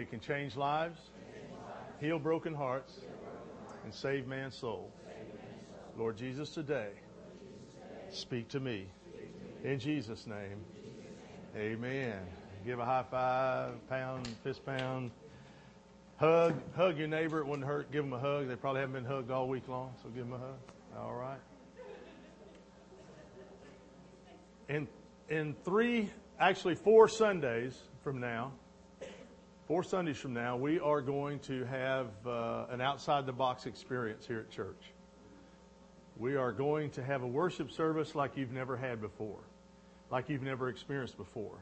It can change lives, heal broken hearts, and save man's soul. Lord Jesus, today, speak to me. In Jesus' name, amen. Give a high five, pound, fist pound. Hug, hug your neighbor. It wouldn't hurt. Give them a hug. They probably haven't been hugged all week long, so give them a hug. All right. In in three, actually four Sundays from now, four Sundays from now, we are going to have uh, an outside the box experience here at church. We are going to have a worship service like you've never had before, like you've never experienced before.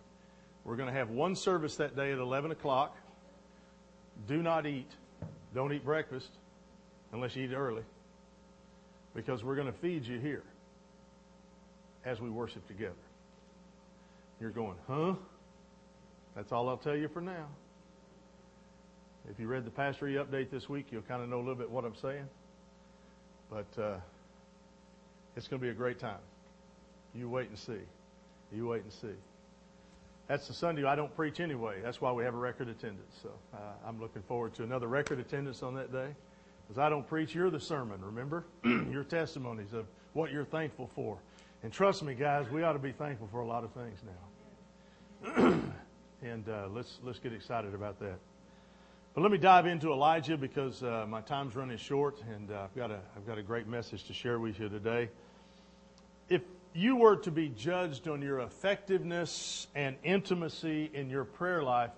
We're going to have one service that day at 11 o'clock. Do not eat. Don't eat breakfast unless you eat early because we're going to feed you here as we worship together. You're going, huh? That's all I'll tell you for now. If you read the pastory update this week, you'll kind of know a little bit what I'm saying. But uh, it's going to be a great time. You wait and see. You wait and see. That's the Sunday I don't preach anyway. That's why we have a record attendance. So uh, I'm looking forward to another record attendance on that day. Because I don't preach, you're the sermon, remember? your testimonies of what you're thankful for. And trust me, guys, we ought to be thankful for a lot of things now. and uh, let's let's get excited about that. But let me dive into Elijah because uh, my time's running short, and uh, I've got a I've got a great message to share with you today. If you were to be judged on your effectiveness and intimacy in your prayer life,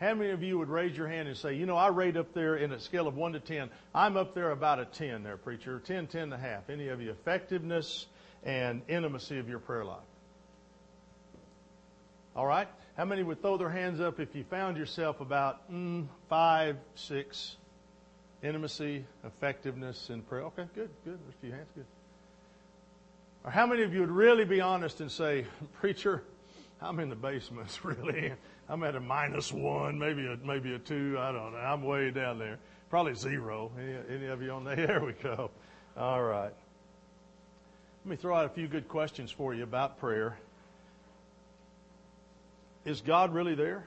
how many of you would raise your hand and say, you know, I rate up there in a scale of 1 to 10. I'm up there about a 10 there, preacher. 10, 10 and a half. Any of you effectiveness and intimacy of your prayer life? All right? How many would throw their hands up if you found yourself about mm, 5, 6, intimacy, effectiveness in prayer? Okay, good, good. There's a few hands, good. Or how many of you would really be honest and say, Preacher, I'm in the basements, really. I'm at a minus one, maybe a, maybe a two. I don't know. I'm way down there. Probably zero. Any, any of you on there? There we go. All right. Let me throw out a few good questions for you about prayer. Is God really there?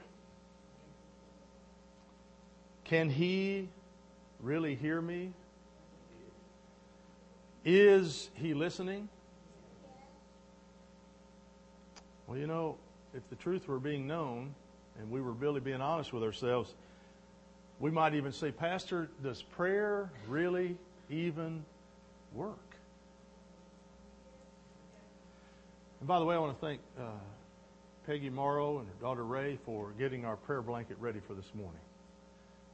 Can He really hear me? Is He listening? Well, you know, if the truth were being known and we were really being honest with ourselves, we might even say, Pastor, does prayer really even work? And by the way, I want to thank uh, Peggy Morrow and her daughter Ray for getting our prayer blanket ready for this morning.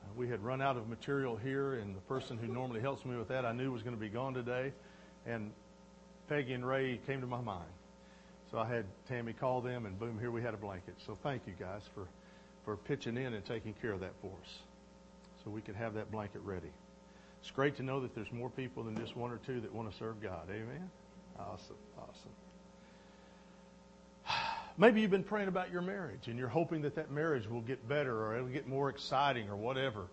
Uh, we had run out of material here, and the person who normally helps me with that I knew was going to be gone today. And Peggy and Ray came to my mind. So I had Tammy call them, and boom, here we had a blanket. So thank you guys for, for pitching in and taking care of that for us so we could have that blanket ready. It's great to know that there's more people than just one or two that want to serve God. Amen? Awesome. Awesome. Maybe you've been praying about your marriage and you're hoping that that marriage will get better or it'll get more exciting or whatever.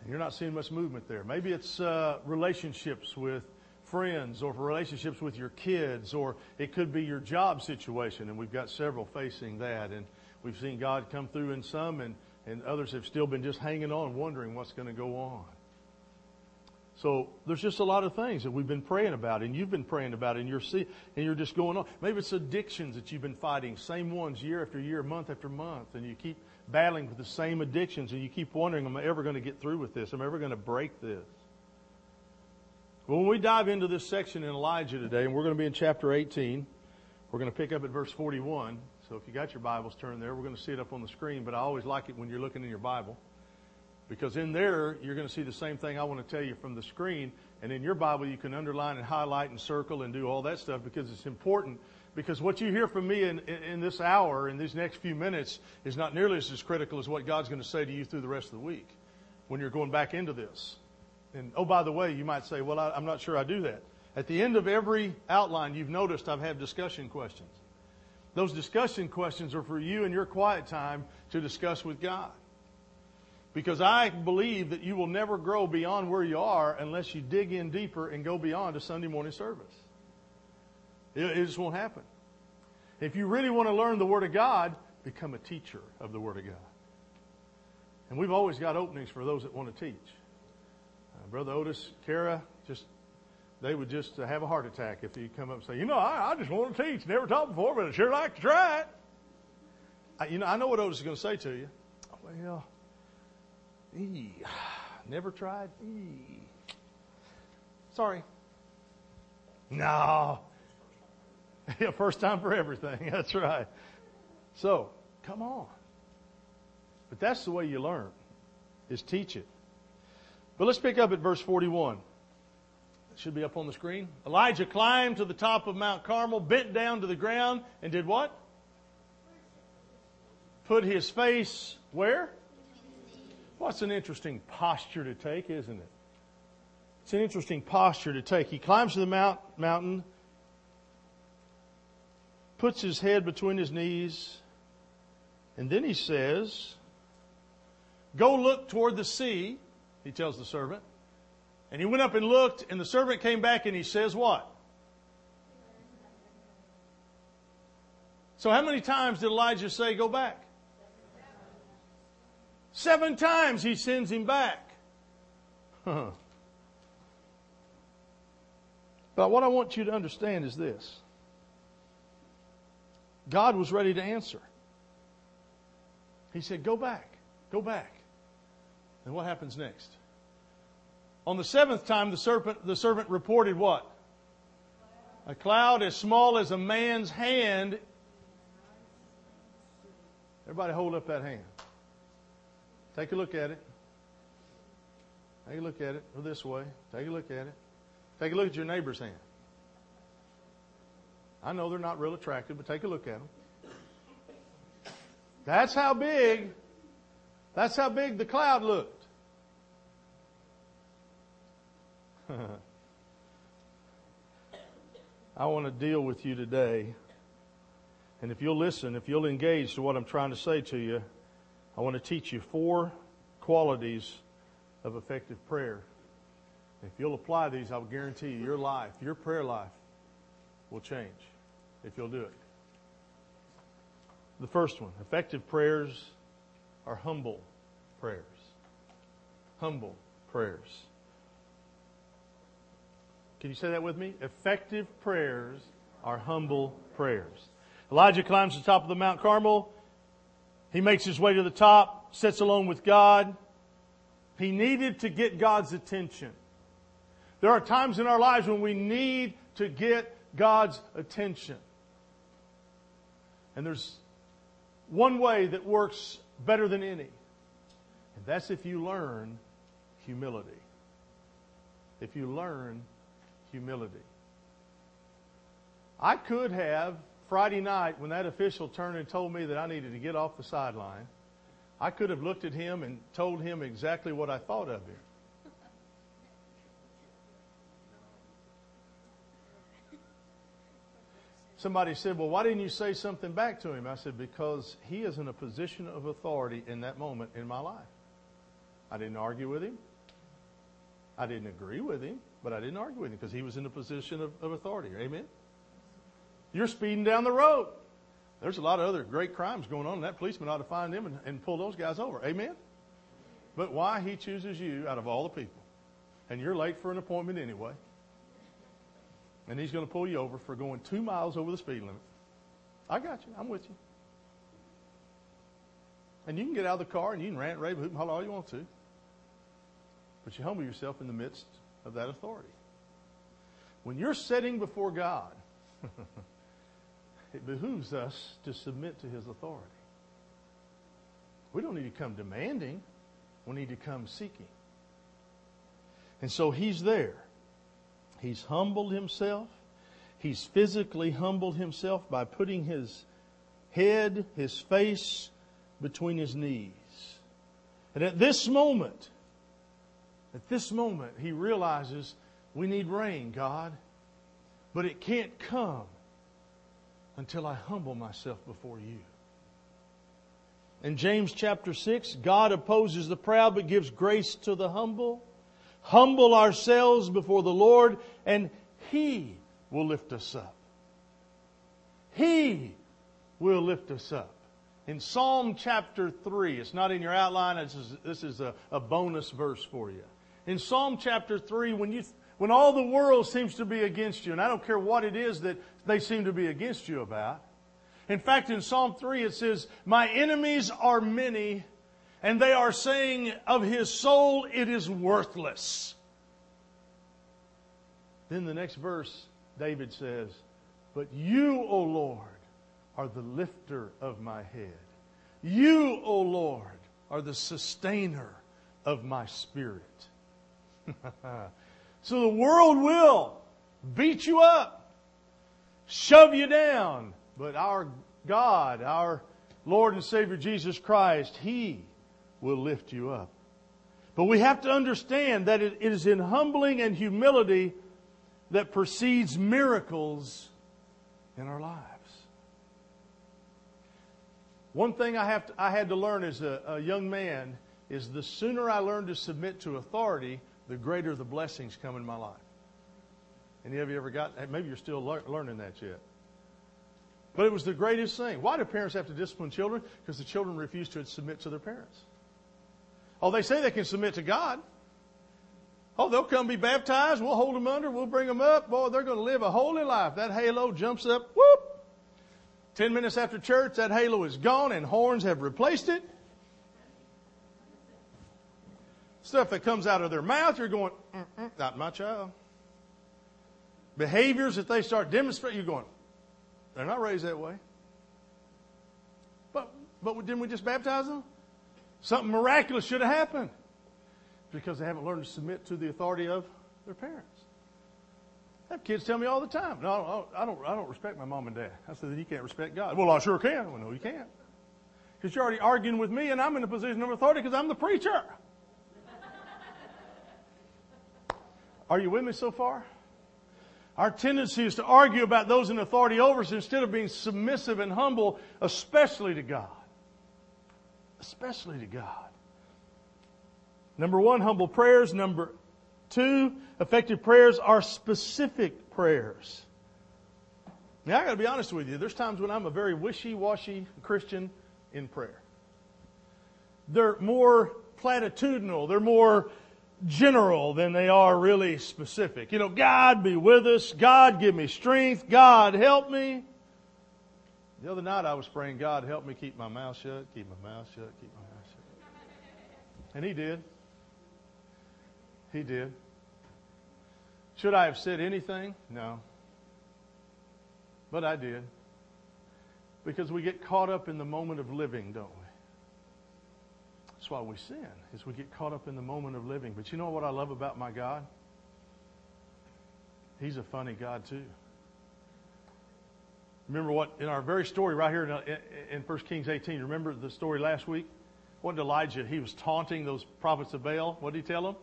And you're not seeing much movement there. Maybe it's uh, relationships with friends or relationships with your kids, or it could be your job situation, and we've got several facing that. And we've seen God come through in some, and, and others have still been just hanging on, wondering what's going to go on. So there's just a lot of things that we've been praying about, and you've been praying about, and you're see, and you're just going on. Maybe it's addictions that you've been fighting, same ones year after year, month after month, and you keep battling with the same addictions, and you keep wondering, am I ever going to get through with this? Am I ever going to break this? Well, when we dive into this section in Elijah today, and we're going to be in chapter 18, we're going to pick up at verse 41. So if you got your Bibles, turned there. We're going to see it up on the screen, but I always like it when you're looking in your Bible. Because in there, you're going to see the same thing I want to tell you from the screen. And in your Bible, you can underline and highlight and circle and do all that stuff because it's important. Because what you hear from me in, in, in this hour, in these next few minutes, is not nearly as critical as what God's going to say to you through the rest of the week when you're going back into this. And oh, by the way, you might say, well, I, I'm not sure I do that. At the end of every outline, you've noticed I've had discussion questions. Those discussion questions are for you in your quiet time to discuss with God. Because I believe that you will never grow beyond where you are unless you dig in deeper and go beyond a Sunday morning service. It, it just won't happen. If you really want to learn the Word of God, become a teacher of the Word of God. And we've always got openings for those that want to teach. Uh, Brother Otis, Kara, just they would just have a heart attack if you come up and say, you know, I, I just want to teach. Never taught before, but I sure like to try it. I, you know, I know what Otis is going to say to you. Well, ee, never tried. Ee. Sorry. No. Yeah, first time for everything. That's right. So, come on. But that's the way you learn, is teach it. But let's pick up at verse 41. It should be up on the screen. Elijah climbed to the top of Mount Carmel, bent down to the ground, and did what? Put his face where? What's an interesting posture to take, isn't it? It's an interesting posture to take. He climbs to the mount, mountain, puts his head between his knees, and then he says, Go look toward the sea, he tells the servant. And he went up and looked, and the servant came back and he says, What? So, how many times did Elijah say, Go back? Seven times he sends him back. but what I want you to understand is this God was ready to answer. He said, Go back, go back. And what happens next? On the seventh time, the serpent, the servant reported what? A cloud as small as a man's hand. Everybody hold up that hand. Take a look at it. Take a look at it. Go this way. Take a look at it. Take a look at your neighbor's hand. I know they're not real attractive, but take a look at them. That's how big, that's how big the cloud looked. I want to deal with you today. And if you'll listen, if you'll engage to what I'm trying to say to you, I want to teach you four qualities of effective prayer. If you'll apply these, I'll guarantee you your life, your prayer life will change if you'll do it. The first one effective prayers are humble prayers. Humble prayers. Can you say that with me? Effective prayers are humble prayers. Elijah climbs to the top of the Mount Carmel. He makes his way to the top, sits alone with God. He needed to get God's attention. There are times in our lives when we need to get God's attention. And there's one way that works better than any, and that's if you learn humility. If you learn humility. I could have, Friday night, when that official turned and told me that I needed to get off the sideline, I could have looked at him and told him exactly what I thought of him. Somebody said, Well, why didn't you say something back to him? I said, Because he is in a position of authority in that moment in my life. I didn't argue with him. I didn't agree with him, but I didn't argue with him because he was in a position of, of authority. Amen? You're speeding down the road. There's a lot of other great crimes going on, and that policeman ought to find them and, and pull those guys over. Amen? But why he chooses you out of all the people? And you're late for an appointment anyway and he's going to pull you over for going two miles over the speed limit. I got you. I'm with you. And you can get out of the car and you can rant, rave, hoop, and holler all you want to. But you humble yourself in the midst of that authority. When you're sitting before God, it behooves us to submit to his authority. We don't need to come demanding, we need to come seeking. And so he's there. He's humbled himself. He's physically humbled himself by putting his head, his face between his knees. And at this moment, at this moment, he realizes we need rain, God, but it can't come until I humble myself before you. In James chapter 6, God opposes the proud but gives grace to the humble humble ourselves before the Lord, and He will lift us up. He will lift us up. In Psalm chapter 3, it's not in your outline, this is, this is a, a bonus verse for you. In Psalm chapter 3, when, you, when all the world seems to be against you, and I don't care what it is that they seem to be against you about. In fact, in Psalm 3, it says, My enemies are many, and they are saying of his soul, it is worthless. Then the next verse, David says, But you, O Lord, are the lifter of my head. You, O Lord, are the sustainer of my spirit. so the world will beat you up, shove you down, but our God, our Lord and Savior Jesus Christ, He will lift you up. But we have to understand that it is in humbling and humility that precedes miracles in our lives. One thing I, have to, I had to learn as a, a young man is the sooner I learn to submit to authority, the greater the blessings come in my life. Any of you ever got, maybe you're still lear, learning that yet. But it was the greatest thing. Why do parents have to discipline children? Because the children refuse to submit to their parents. Oh, they say they can submit to God. Oh, they'll come be baptized. We'll hold them under. We'll bring them up. Boy, they're going to live a holy life. That halo jumps up. Whoop. Ten minutes after church, that halo is gone and horns have replaced it. Stuff that comes out of their mouth, you're going, not my child. Behaviors that they start demonstrating, you're going, they're not raised that way. But, but didn't we just baptize them? Something miraculous should have happened because they haven't learned to submit to the authority of their parents. I have kids tell me all the time, no, I don't, I don't respect my mom and dad. I said, you can't respect God. Well, I sure can. Well, no, you can't. Because you're already arguing with me and I'm in a position of authority because I'm the preacher. Are you with me so far? Our tendency is to argue about those in authority over us instead of being submissive and humble, especially to God. Especially to God. Number one, humble prayers. Number two, effective prayers are specific prayers. Now, I got to be honest with you. There's times when I'm a very wishy washy Christian in prayer. They're more platitudinal, they're more general than they are really specific. You know, God be with us, God give me strength, God help me. The other night I was praying, God help me keep my mouth shut, keep my mouth shut, keep my mouth shut. And He did. He did. Should I have said anything? No. But I did. Because we get caught up in the moment of living, don't we? That's why we sin, is we get caught up in the moment of living. But you know what I love about my God? He's a funny God too. Remember what in our very story right here in, in 1 Kings 18. Remember the story last week? What did Elijah? He was taunting those prophets of Baal. What did he tell them?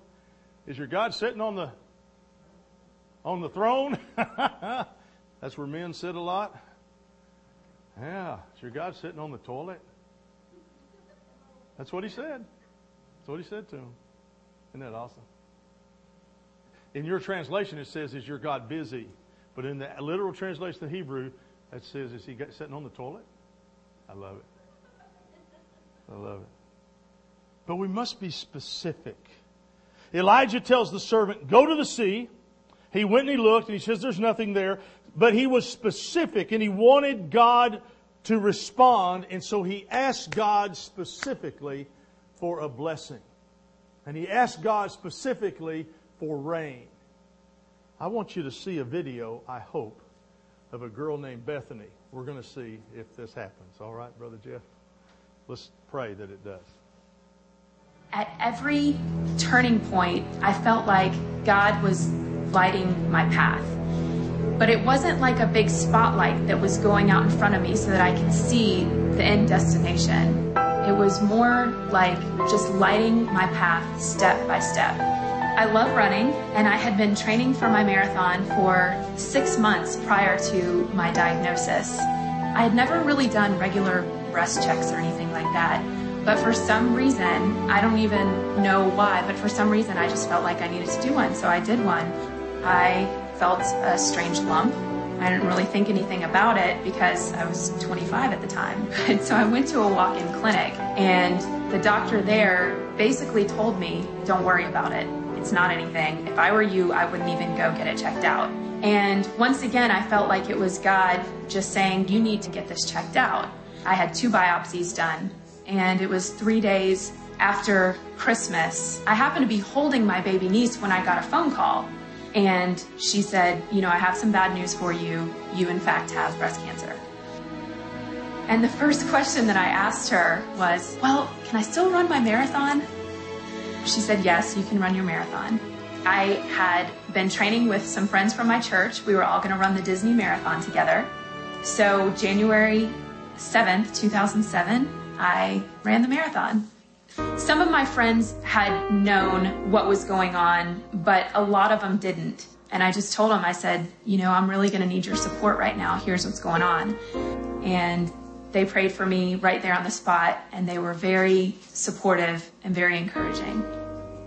Is your God sitting on the on the throne? That's where men sit a lot. Yeah, is your God sitting on the toilet? That's what he said. That's what he said to him. Isn't that awesome? In your translation, it says, Is your God busy? But in the literal translation of Hebrew, it says, Is he sitting on the toilet? I love it. I love it. But we must be specific. Elijah tells the servant, Go to the sea. He went and he looked and he says, There's nothing there. But he was specific and he wanted God to respond. And so he asked God specifically for a blessing. And he asked God specifically for rain. I want you to see a video, I hope, of a girl named Bethany. We're going to see if this happens. All right, Brother Jeff? Let's pray that it does at every turning point, I felt like God was lighting my path. But it wasn't like a big spotlight that was going out in front of me so that I could see the end destination. It was more like just lighting my path step by step. I love running, and I had been training for my marathon for six months prior to my diagnosis. I had never really done regular breast checks or anything like that. But for some reason, I don't even know why, but for some reason I just felt like I needed to do one, so I did one. I felt a strange lump I didn't really think anything about it because I was 25 at the time. And so I went to a walk-in clinic and the doctor there basically told me, don't worry about it. It's not anything. If I were you, I wouldn't even go get it checked out. And once again, I felt like it was God just saying, you need to get this checked out. I had two biopsies done and it was three days after Christmas. I happened to be holding my baby niece when I got a phone call and she said, You know, I have some bad news for you. You, in fact, have breast cancer. And the first question that I asked her was, Well, can I still run my marathon? She said, Yes, you can run your marathon. I had been training with some friends from my church. We were all going to run the Disney Marathon together. So, January 7th, 2007, I ran the marathon. Some of my friends had known what was going on, but a lot of them didn't. And I just told them, I said, you know, I'm really going to need your support right now. Here's what's going on. And they prayed for me right there on the spot, and they were very supportive and very encouraging.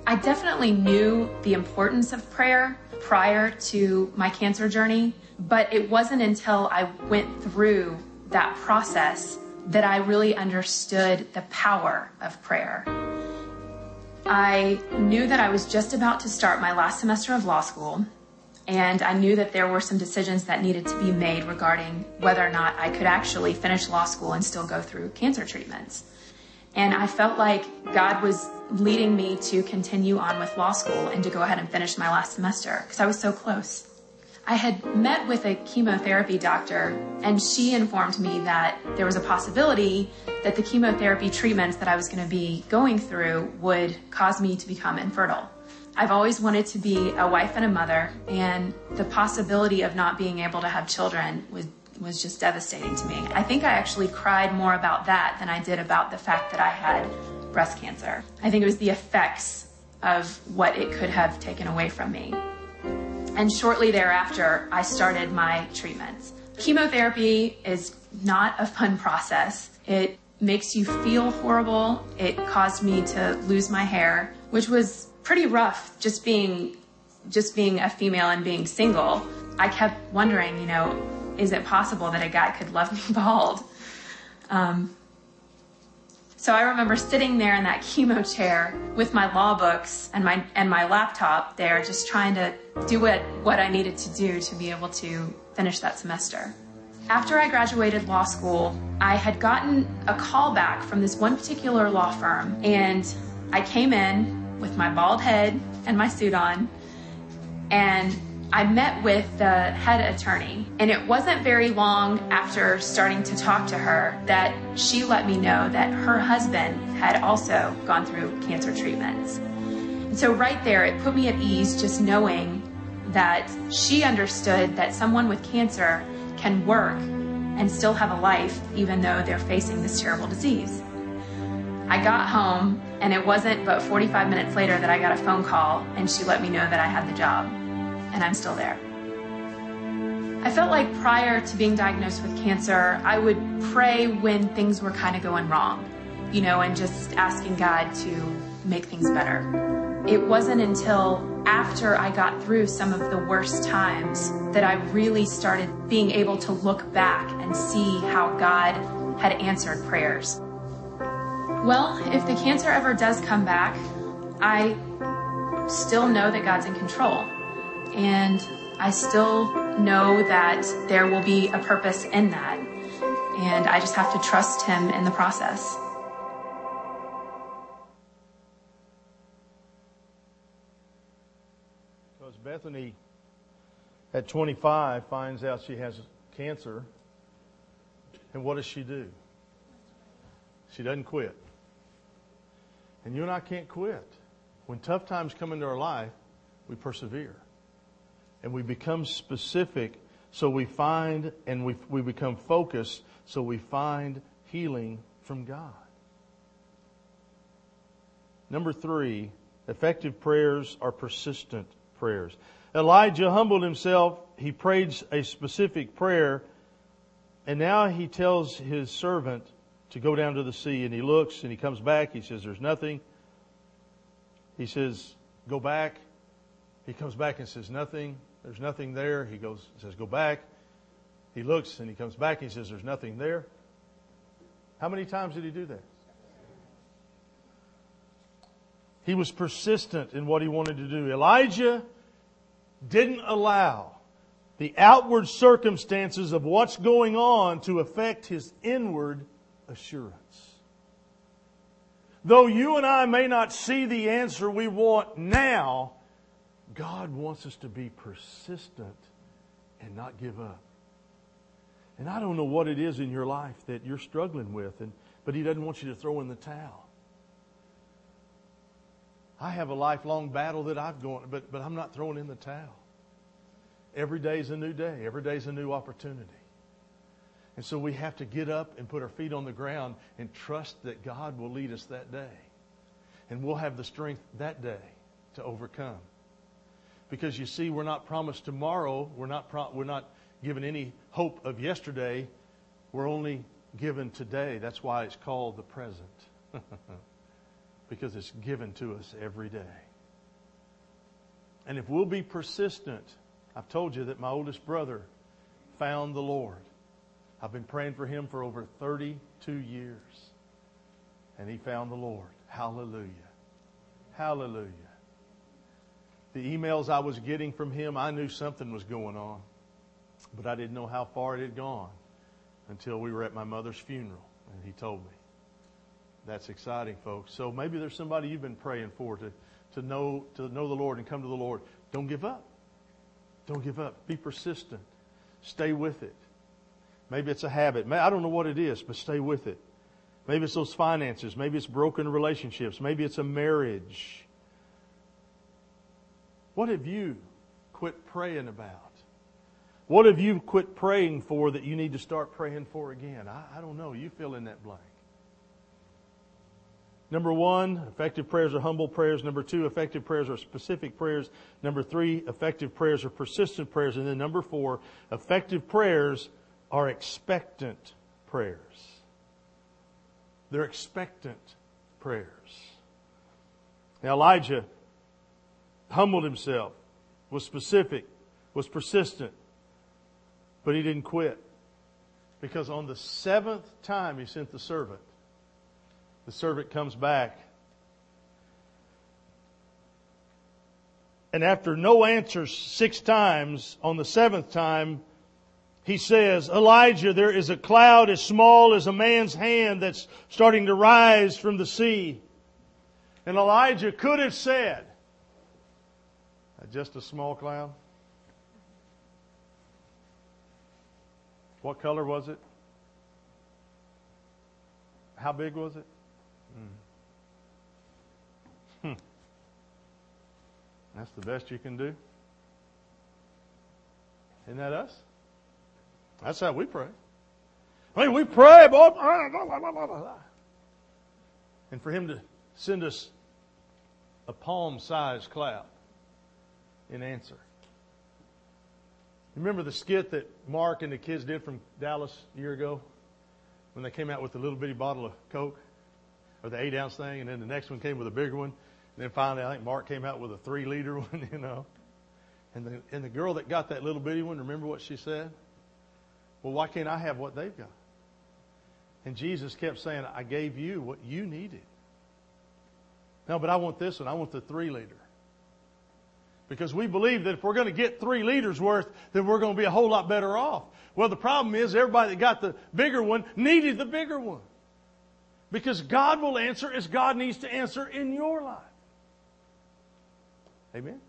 I definitely knew the importance of prayer prior to my cancer journey, but it wasn't until I went through that process that I really understood the power of prayer. I knew that I was just about to start my last semester of law school, and I knew that there were some decisions that needed to be made regarding whether or not I could actually finish law school and still go through cancer treatments. And I felt like God was leading me to continue on with law school and to go ahead and finish my last semester because I was so close. I had met with a chemotherapy doctor, and she informed me that there was a possibility that the chemotherapy treatments that I was going to be going through would cause me to become infertile. I've always wanted to be a wife and a mother, and the possibility of not being able to have children was was just devastating to me. I think I actually cried more about that than I did about the fact that I had breast cancer. I think it was the effects of what it could have taken away from me. And shortly thereafter, I started my treatments. Chemotherapy is not a fun process. It makes you feel horrible. It caused me to lose my hair, which was pretty rough just being just being a female and being single. I kept wondering, you know, is it possible that a guy could love me bald? Um, so I remember sitting there in that chemo chair with my law books and my and my laptop there, just trying to do what, what I needed to do to be able to finish that semester. After I graduated law school, I had gotten a call back from this one particular law firm, and I came in with my bald head and my suit on, and I met with the head attorney, and it wasn't very long after starting to talk to her that she let me know that her husband had also gone through cancer treatments. And so, right there, it put me at ease just knowing that she understood that someone with cancer can work and still have a life even though they're facing this terrible disease. I got home, and it wasn't but 45 minutes later that I got a phone call, and she let me know that I had the job and I'm still there. I felt like prior to being diagnosed with cancer, I would pray when things were kind of going wrong, you know, and just asking God to make things better. It wasn't until after I got through some of the worst times that I really started being able to look back and see how God had answered prayers. Well, if the cancer ever does come back, I still know that God's in control and I still know that there will be a purpose in that. And I just have to trust Him in the process. Because Bethany, at 25, finds out she has cancer. And what does she do? She doesn't quit. And you and I can't quit. When tough times come into our life, we persevere and we become specific so we find and we, we become focused so we find healing from God. Number three, effective prayers are persistent prayers. Elijah humbled himself. He prayed a specific prayer, and now he tells his servant to go down to the sea. And he looks and he comes back. He says, There's nothing. He says, Go back. He comes back and says, Nothing. There's nothing there. He goes, says, Go back. He looks and he comes back he says, There's nothing there. How many times did he do that? He was persistent in what he wanted to do. Elijah didn't allow the outward circumstances of what's going on to affect his inward assurance. Though you and I may not see the answer we want now, God wants us to be persistent and not give up. And I don't know what it is in your life that you're struggling with, and, but He doesn't want you to throw in the towel. I have a lifelong battle that I've gone, but, but I'm not throwing in the towel. Every day is a new day. Every day is a new opportunity. And so we have to get up and put our feet on the ground and trust that God will lead us that day. And we'll have the strength that day to overcome. Because you see, we're not promised tomorrow. We're not, pro- we're not given any hope of yesterday. We're only given today. That's why it's called the present. because it's given to us every day. And if we'll be persistent, I've told you that my oldest brother found the Lord. I've been praying for him for over 32 years. And he found the Lord. Hallelujah. Hallelujah. The emails I was getting from him, I knew something was going on. But I didn't know how far it had gone until we were at my mother's funeral. And he told me. That's exciting, folks. So maybe there's somebody you've been praying for to, to know to know the Lord and come to the Lord. Don't give up. Don't give up. Be persistent. Stay with it. Maybe it's a habit. I don't know what it is, but stay with it. Maybe it's those finances. Maybe it's broken relationships. Maybe it's a marriage. What have you quit praying about? What have you quit praying for that you need to start praying for again? I, I don't know. You fill in that blank. Number one, effective prayers are humble prayers. Number two, effective prayers are specific prayers. Number three, effective prayers are persistent prayers. And then number four, effective prayers are expectant prayers. They're expectant prayers. Now, Elijah humbled himself, was specific, was persistent, but he didn't quit. Because on the seventh time he sent the servant, the servant comes back. And after no answer six times, on the seventh time, he says, Elijah, there is a cloud as small as a man's hand that's starting to rise from the sea. And Elijah could have said, just a small cloud. What color was it? How big was it? Hmm. That's the best you can do. Isn't that us? That's how we pray. I mean, we pray, boy. And for him to send us a palm sized cloud in answer. Remember the skit that Mark and the kids did from Dallas a year ago when they came out with the little bitty bottle of Coke? or the eight ounce thing, and then the next one came with a bigger one. And then finally, I think Mark came out with a three liter one, you know. And the, and the girl that got that little bitty one, remember what she said? Well, why can't I have what they've got? And Jesus kept saying, I gave you what you needed. No, but I want this one. I want the three liter. Because we believe that if we're going to get three liters worth, then we're going to be a whole lot better off. Well, the problem is everybody that got the bigger one needed the bigger one. Because God will answer as God needs to answer in your life. Amen?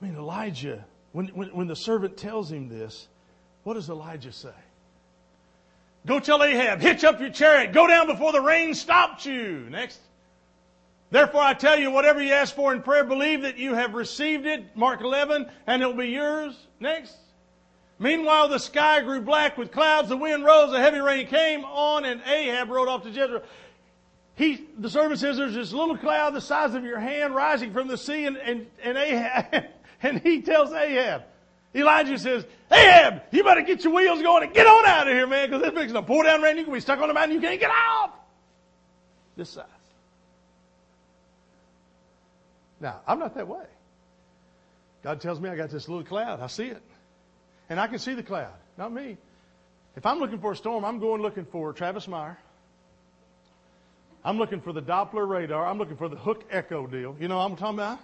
I mean, Elijah, when, when, when the servant tells him this, what does Elijah say? Go tell Ahab, hitch up your chariot, go down before the rain stops you. Next. Therefore I tell you, whatever you ask for in prayer, believe that you have received it, Mark 11, and it will be yours. Next. Meanwhile, the sky grew black with clouds, the wind rose, a heavy rain came on, and Ahab rode off to Jezreel. He, the servant says there's this little cloud the size of your hand rising from the sea, and, and, and Ahab, and he tells Ahab, Elijah says, Ahab, you better get your wheels going and get on out of here, man, because this thing's going to pour down rain. You can be stuck on the mountain. You can't get out. This size. Now, I'm not that way. God tells me I got this little cloud. I see it. And I can see the cloud, not me. If I'm looking for a storm, I'm going looking for Travis Meyer. I'm looking for the Doppler radar. I'm looking for the hook echo deal. You know what I'm talking about?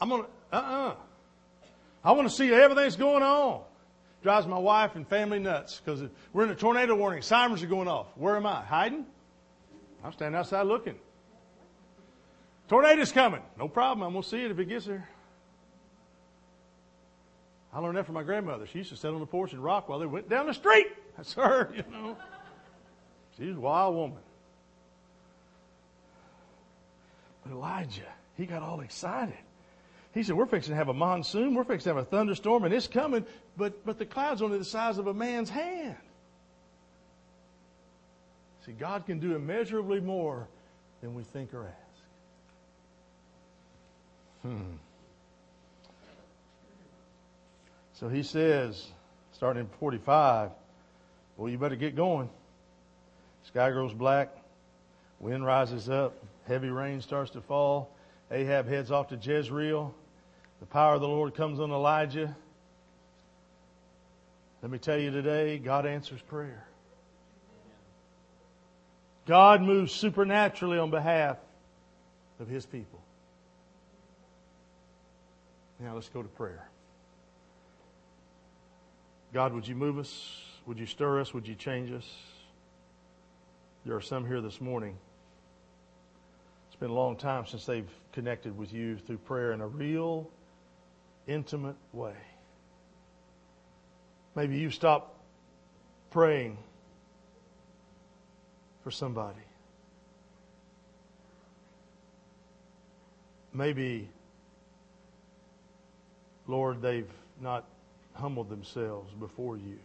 I'm going to, uh-uh. I want to see everything's going on. Drives my wife and family nuts because we're in a tornado warning. Sirens are going off. Where am I? Hiding? I'm standing outside looking. Tornado's coming. No problem. I'm going to see it if it gets there. I learned that from my grandmother. She used to sit on the porch and rock while they went down the street. That's her, you know. She's a wild woman. But Elijah, he got all excited. He said, We're fixing to have a monsoon, we're fixing to have a thunderstorm, and it's coming, but, but the cloud's only the size of a man's hand. See, God can do immeasurably more than we think or ask. Hmm. So he says, starting in 45, well, you better get going. Sky grows black, wind rises up, heavy rain starts to fall. Ahab heads off to Jezreel. The power of the Lord comes on Elijah. Let me tell you today, God answers prayer. God moves supernaturally on behalf of His people. Now let's go to prayer. God, would you move us? Would you stir us? Would you change us? There are some here this morning. It's been a long time since they've connected with you through prayer in a real, intimate way. Maybe you've stopped praying for somebody. Maybe, Lord, they've not humbled themselves before you.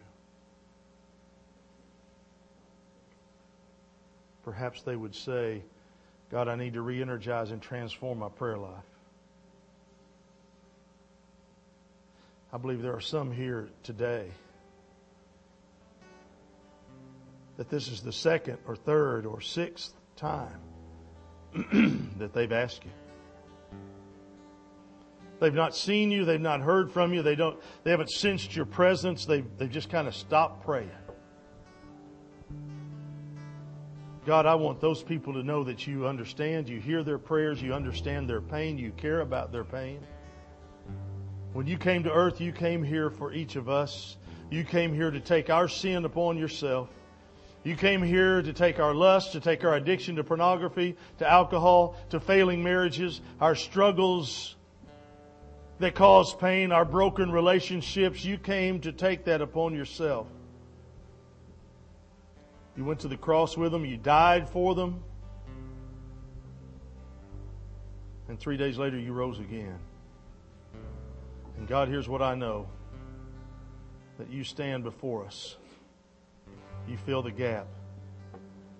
Perhaps they would say, God, I need to re energize and transform my prayer life. I believe there are some here today that this is the second or third or sixth time that they've asked you. They've not seen you. They've not heard from you. They don't, they haven't sensed your presence. They've, they've just kind of stopped praying. God, I want those people to know that you understand, you hear their prayers, you understand their pain, you care about their pain. When you came to earth, you came here for each of us. You came here to take our sin upon yourself. You came here to take our lust, to take our addiction to pornography, to alcohol, to failing marriages, our struggles, that cause pain, our broken relationships, you came to take that upon yourself. You went to the cross with them, you died for them, and three days later you rose again. And God, here's what I know that you stand before us, you fill the gap,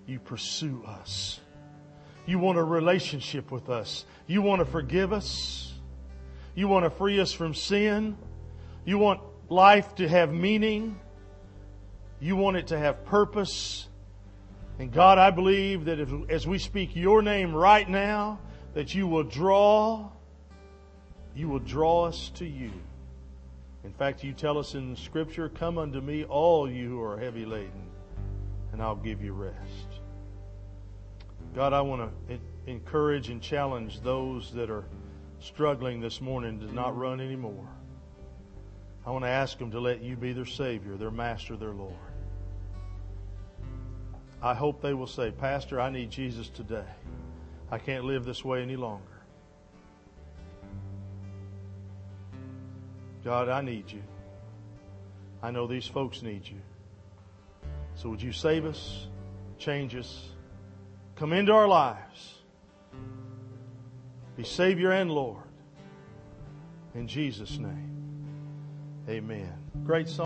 you pursue us, you want a relationship with us, you want to forgive us. You want to free us from sin. You want life to have meaning. You want it to have purpose. And God, I believe that if, as we speak your name right now, that you will draw, you will draw us to you. In fact, you tell us in Scripture, Come unto me, all you who are heavy laden, and I'll give you rest. God, I want to encourage and challenge those that are struggling this morning to not run anymore. I want to ask them to let you be their Savior, their Master, their Lord. I hope they will say, Pastor, I need Jesus today. I can't live this way any longer. God, I need you. I know these folks need you. So would you save us, change us, come into our lives? Be Savior and Lord. In Jesus' name, amen. Great song.